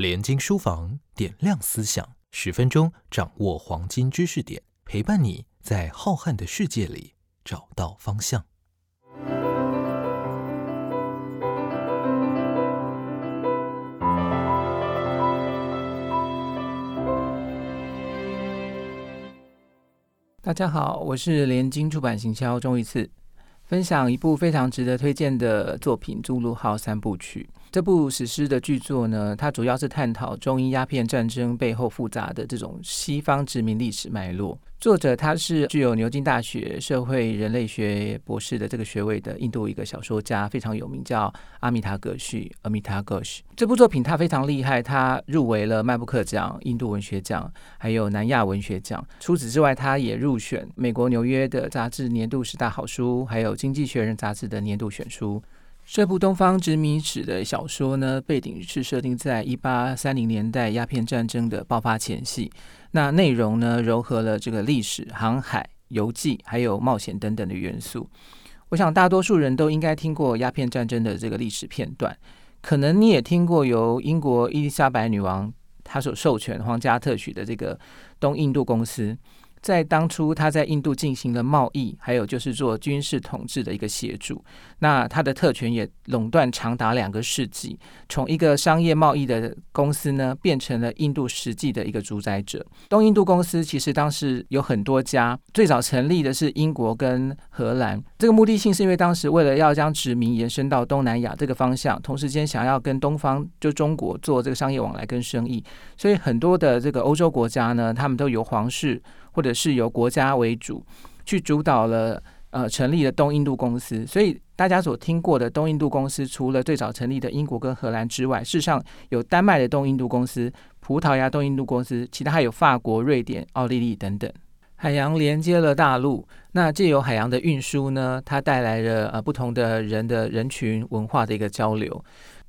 联经书房点亮思想，十分钟掌握黄金知识点，陪伴你在浩瀚的世界里找到方向。大家好，我是联经出版行销钟一次，分享一部非常值得推荐的作品《朱陆号三部曲》。这部史诗的剧作呢，它主要是探讨中英鸦片战争背后复杂的这种西方殖民历史脉络。作者他是具有牛津大学社会人类学博士的这个学位的印度一个小说家，非常有名，叫阿米塔葛绪 （Amita Ghosh）。这部作品他非常厉害，他入围了麦布克奖、印度文学奖，还有南亚文学奖。除此之外，他也入选美国纽约的杂志年度十大好书，还有经济学人杂志的年度选书。这部东方殖民史的小说呢，背景是设定在一八三零年代鸦片战争的爆发前夕。那内容呢，糅合了这个历史、航海、游记，还有冒险等等的元素。我想大多数人都应该听过鸦片战争的这个历史片段，可能你也听过由英国伊丽莎白女王她所授权皇家特许的这个东印度公司。在当初，他在印度进行了贸易，还有就是做军事统治的一个协助。那他的特权也垄断长达两个世纪，从一个商业贸易的公司呢，变成了印度实际的一个主宰者。东印度公司其实当时有很多家，最早成立的是英国跟荷兰。这个目的性是因为当时为了要将殖民延伸到东南亚这个方向，同时间想要跟东方就中国做这个商业往来跟生意，所以很多的这个欧洲国家呢，他们都由皇室。或者是由国家为主去主导了，呃，成立了东印度公司。所以大家所听过的东印度公司，除了最早成立的英国跟荷兰之外，事实上有丹麦的东印度公司、葡萄牙东印度公司，其他还有法国、瑞典、奥地利等等。海洋连接了大陆，那借由海洋的运输呢，它带来了呃不同的人的人群文化的一个交流。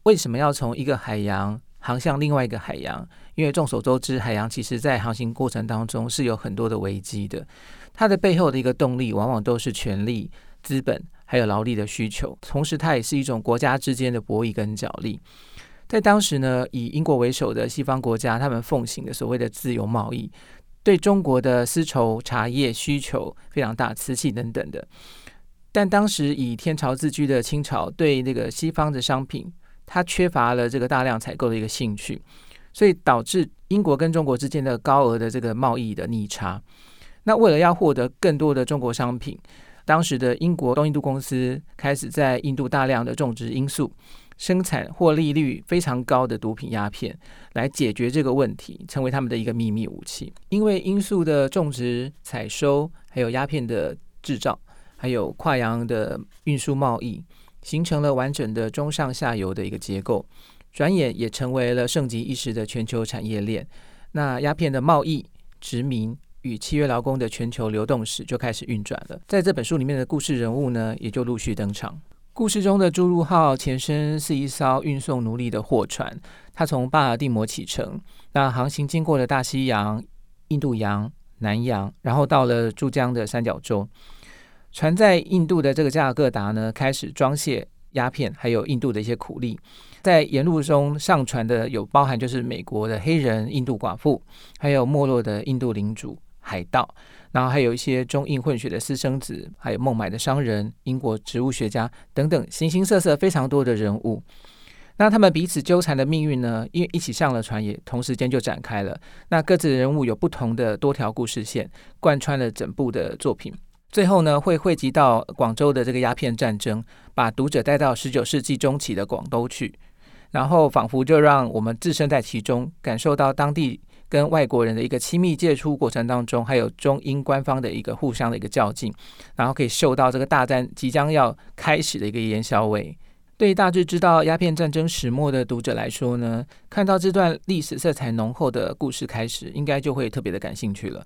为什么要从一个海洋航向另外一个海洋？因为众所周知，海洋其实在航行过程当中是有很多的危机的。它的背后的一个动力，往往都是权力、资本还有劳力的需求。同时，它也是一种国家之间的博弈跟角力。在当时呢，以英国为首的西方国家，他们奉行的所谓的自由贸易，对中国的丝绸、茶叶需求非常大，瓷器等等的。但当时以天朝自居的清朝，对那个西方的商品，它缺乏了这个大量采购的一个兴趣。所以导致英国跟中国之间的高额的这个贸易的逆差。那为了要获得更多的中国商品，当时的英国东印度公司开始在印度大量的种植罂粟，生产获利率非常高的毒品鸦片，来解决这个问题，成为他们的一个秘密武器。因为罂粟的种植、采收，还有鸦片的制造，还有跨洋的运输贸易，形成了完整的中上下游的一个结构。转眼也成为了盛极一时的全球产业链。那鸦片的贸易、殖民与契约劳工的全球流动史就开始运转了。在这本书里面的故事人物呢，也就陆续登场。故事中的朱陆号前身是一艘运送奴隶的货船，它从巴尔的摩启程，那航行经过了大西洋、印度洋、南洋，然后到了珠江的三角洲。船在印度的这个加尔各答呢，开始装卸鸦片，还有印度的一些苦力。在沿路中上船的有包含就是美国的黑人、印度寡妇，还有没落的印度领主、海盗，然后还有一些中印混血的私生子，还有孟买的商人、英国植物学家等等，形形色色非常多的人物。那他们彼此纠缠的命运呢？因为一起上了船，也同时间就展开了。那各自的人物有不同的多条故事线，贯穿了整部的作品。最后呢，会汇集到广州的这个鸦片战争，把读者带到十九世纪中期的广东去。然后仿佛就让我们置身在其中，感受到当地跟外国人的一个亲密接触过程当中，还有中英官方的一个互相的一个较劲，然后可以嗅到这个大战即将要开始的一个烟硝味。对于大致知道鸦片战争始末的读者来说呢，看到这段历史色彩浓厚的故事开始，应该就会特别的感兴趣了。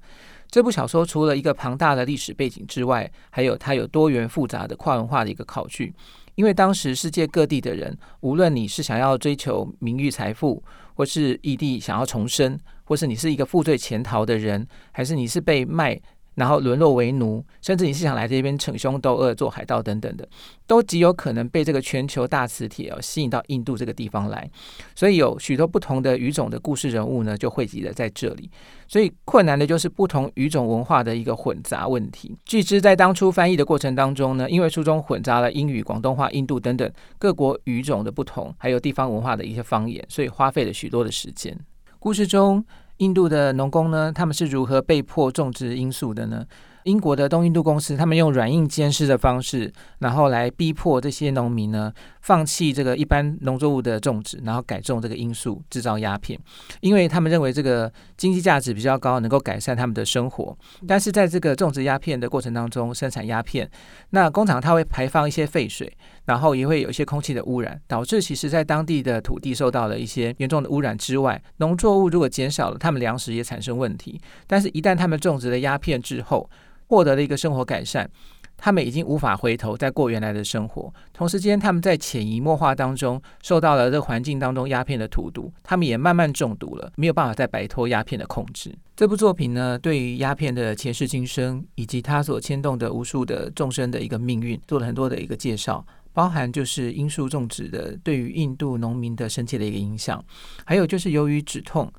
这部小说除了一个庞大的历史背景之外，还有它有多元复杂的跨文化的一个考据。因为当时世界各地的人，无论你是想要追求名誉财富，或是异地想要重生，或是你是一个负罪潜逃的人，还是你是被卖然后沦落为奴，甚至你是想来这边逞凶斗恶、做海盗等等的，都极有可能被这个全球大磁铁哦吸引到印度这个地方来。所以有许多不同的语种的故事人物呢，就汇集了在这里。所以困难的就是不同语种文化的一个混杂问题。据知在当初翻译的过程当中呢，因为书中混杂了英语、广东话、印度等等各国语种的不同，还有地方文化的一些方言，所以花费了许多的时间。故事中。印度的农工呢，他们是如何被迫种植罂粟的呢？英国的东印度公司，他们用软硬兼施的方式，然后来逼迫这些农民呢，放弃这个一般农作物的种植，然后改种这个罂粟，制造鸦片，因为他们认为这个经济价值比较高，能够改善他们的生活。但是在这个种植鸦片的过程当中，生产鸦片，那工厂它会排放一些废水，然后也会有一些空气的污染，导致其实在当地的土地受到了一些严重的污染之外，农作物如果减少了，他们粮食也产生问题。但是，一旦他们种植了鸦片之后，获得了一个生活改善，他们已经无法回头再过原来的生活。同时间，他们在潜移默化当中受到了这环境当中鸦片的荼毒，他们也慢慢中毒了，没有办法再摆脱鸦片的控制。这部作品呢，对于鸦片的前世今生以及它所牵动的无数的众生的一个命运，做了很多的一个介绍，包含就是罂粟种植的对于印度农民的深切的一个影响，还有就是由于止痛。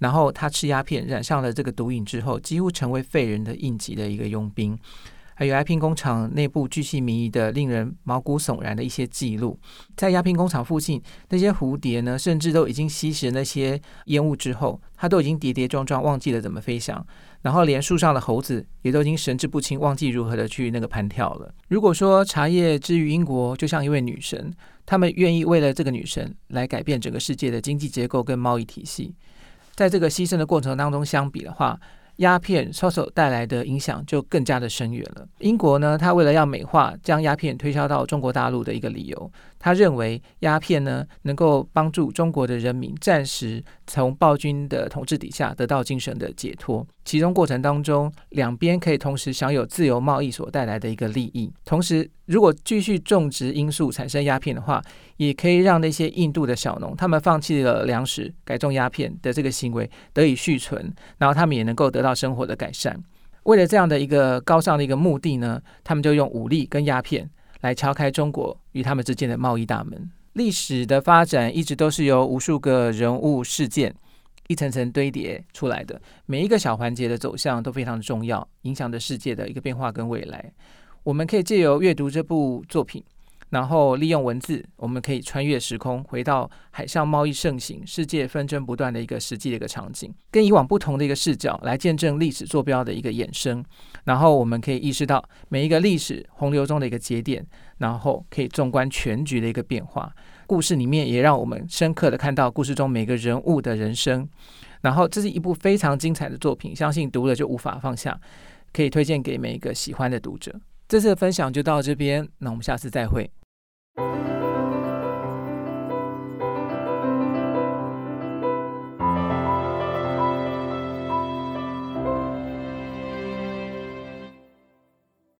然后他吃鸦片，染上了这个毒瘾之后，几乎成为废人的应急的一个佣兵。还有鸦片工厂内部巨细靡遗的、令人毛骨悚然的一些记录。在鸦片工厂附近，那些蝴蝶呢，甚至都已经吸食那些烟雾之后，它都已经跌跌撞撞，忘记了怎么飞翔。然后连树上的猴子也都已经神志不清，忘记如何的去那个盘跳了。如果说茶叶之于英国，就像一位女神，他们愿意为了这个女神来改变整个世界的经济结构跟贸易体系。在这个牺牲的过程当中，相比的话，鸦片销售带来的影响就更加的深远了。英国呢，他为了要美化将鸦片推销到中国大陆的一个理由。他认为鸦片呢能够帮助中国的人民暂时从暴君的统治底下得到精神的解脱，其中过程当中两边可以同时享有自由贸易所带来的一个利益。同时，如果继续种植罂粟产生鸦片的话，也可以让那些印度的小农他们放弃了粮食改种鸦片的这个行为得以续存，然后他们也能够得到生活的改善。为了这样的一个高尚的一个目的呢，他们就用武力跟鸦片。来敲开中国与他们之间的贸易大门。历史的发展一直都是由无数个人物事件一层层堆叠出来的，每一个小环节的走向都非常的重要，影响着世界的一个变化跟未来。我们可以借由阅读这部作品。然后利用文字，我们可以穿越时空，回到海上贸易盛行、世界纷争不断的一个实际的一个场景，跟以往不同的一个视角来见证历史坐标的一个衍生。然后我们可以意识到每一个历史洪流中的一个节点，然后可以纵观全局的一个变化。故事里面也让我们深刻的看到故事中每个人物的人生。然后这是一部非常精彩的作品，相信读了就无法放下，可以推荐给每一个喜欢的读者。这次的分享就到这边，那我们下次再会。